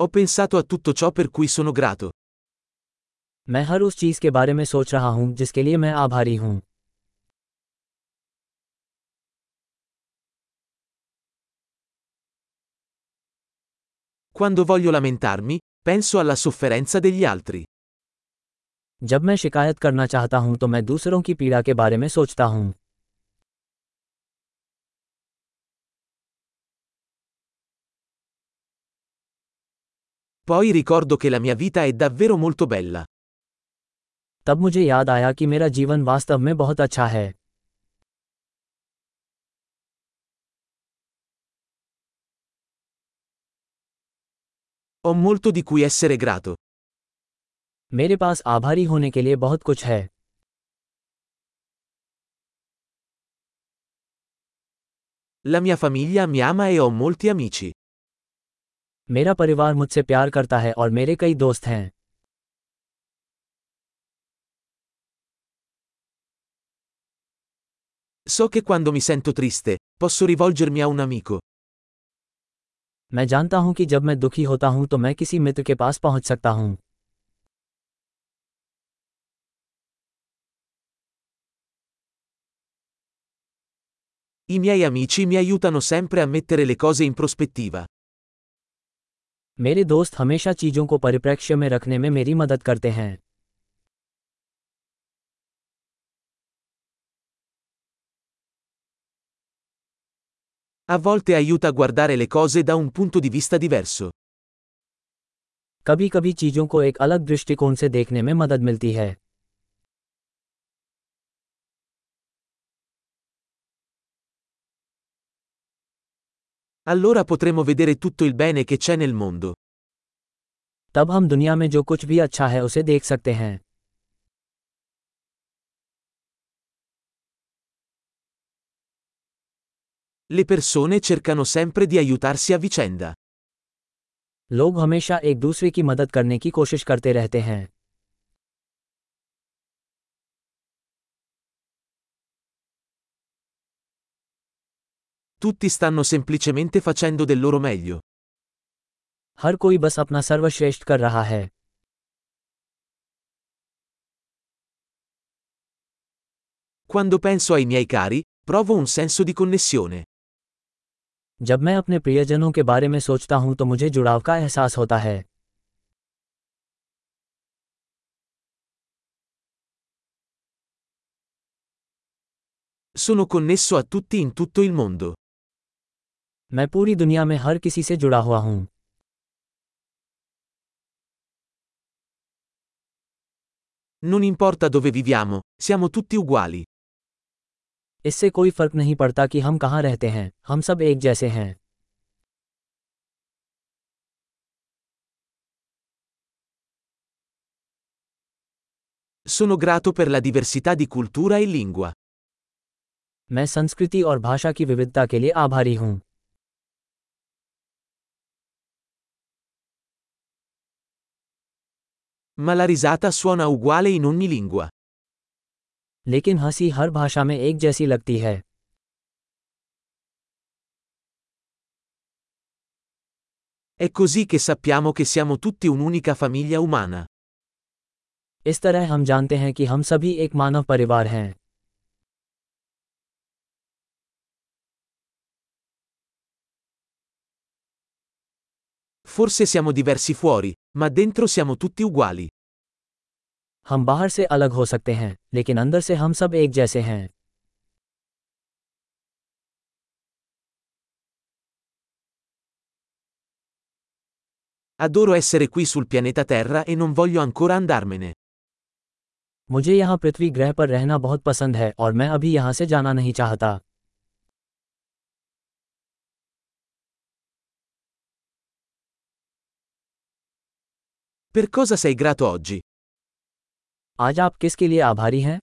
Ho pensato a tutto ciò per cui sono grato. मैं हर उस चीज के बारे में सोच रहा हूं जिसके लिए मैं आभारी हूं Quando voglio lamentarmi, penso alla sofferenza degli altri. जब मैं शिकायत करना चाहता हूं तो मैं दूसरों की पीड़ा के बारे में सोचता हूं Poi ricordo che la mia vita è davvero molto bella. तब मुझे याद आया कि मेरा जीवन वास्तव में बहुत अच्छा है Ho molto di cui essere grato. मेरे पास आभारी होने के लिए बहुत कुछ है La mia famiglia mi ama e ho molti amici. मेरा परिवार मुझसे प्यार करता है और मेरे कई दोस्त हैं So che quando mi sento triste, posso rivolgermi a un amico. मैं जानता हूँ कि जब मैं दुखी होता हूँ तो मैं किसी मित्र के पास पहुँच सकता हूँ I miei amici mi aiutano sempre a mettere le cose in prospettiva. मेरे दोस्त हमेशा चीज़ों को परिप्रेक्ष्य में रखने में मेरी मदद करते हैं A volte aiuta a guardare le cose da un punto di vista diverso. कभी कभी चीज़ों को एक अलग दृष्टिकोण से देखने में मदद मिलती है Allora potremo vedere tutto il bene che c'è nel mondo. तब हम दुनिया में जो कुछ भी अच्छा है उसे देख सकते हैं Le persone cercano sempre di aiutarsi a vicenda. लोग हमेशा एक दूसरे की मदद करने की कोशिश करते रहते हैं Tutti stanno semplicemente facendo del loro meglio. हर कोई बस अपना सर्वश्रेष्ठ कर रहा है Quando penso ai miei cari, provo un senso di connessione. जब मैं अपने प्रियजनों के बारे में सोचता हूं तो मुझे जुड़ाव का एहसास होता है Sono connesso a tutti in tutto il mondo. मैं पूरी दुनिया में हर किसी से जुड़ा हुआ हूँ Non importa dove viviamo, siamo tutti uguali. इससे कोई फ़र्क नहीं पड़ता कि हम कहाँ रहते हैं हम सब एक जैसे हैं Sono grato per la diversità di cultura e lingua. मैं संस्कृति और भाषा की विविधता के लिए आभारी हूँ Ma la risata suona uguale in ogni lingua. लेकिन हंसी हर भाषा में एक जैसी लगती है È così che sappiamo che siamo tutti un'unica famiglia umana. इस तरह हम जानते हैं कि हम सभी एक मानव परिवार हैं Forse siamo diversi fuori, ma dentro siamo tutti uguali. हम बाहर से अलग हो सकते हैं लेकिन अंदर से हम सब एक जैसे हैं Adoro essere qui sul pianeta Terra e non voglio ancora andarmene. मुझे यहाँ पृथ्वी ग्रह पर रहना बहुत पसंद है और मैं अभी यहाँ से जाना नहीं चाहता Per cosa sei grato oggi? आज आप किसके लिए आभारी हैं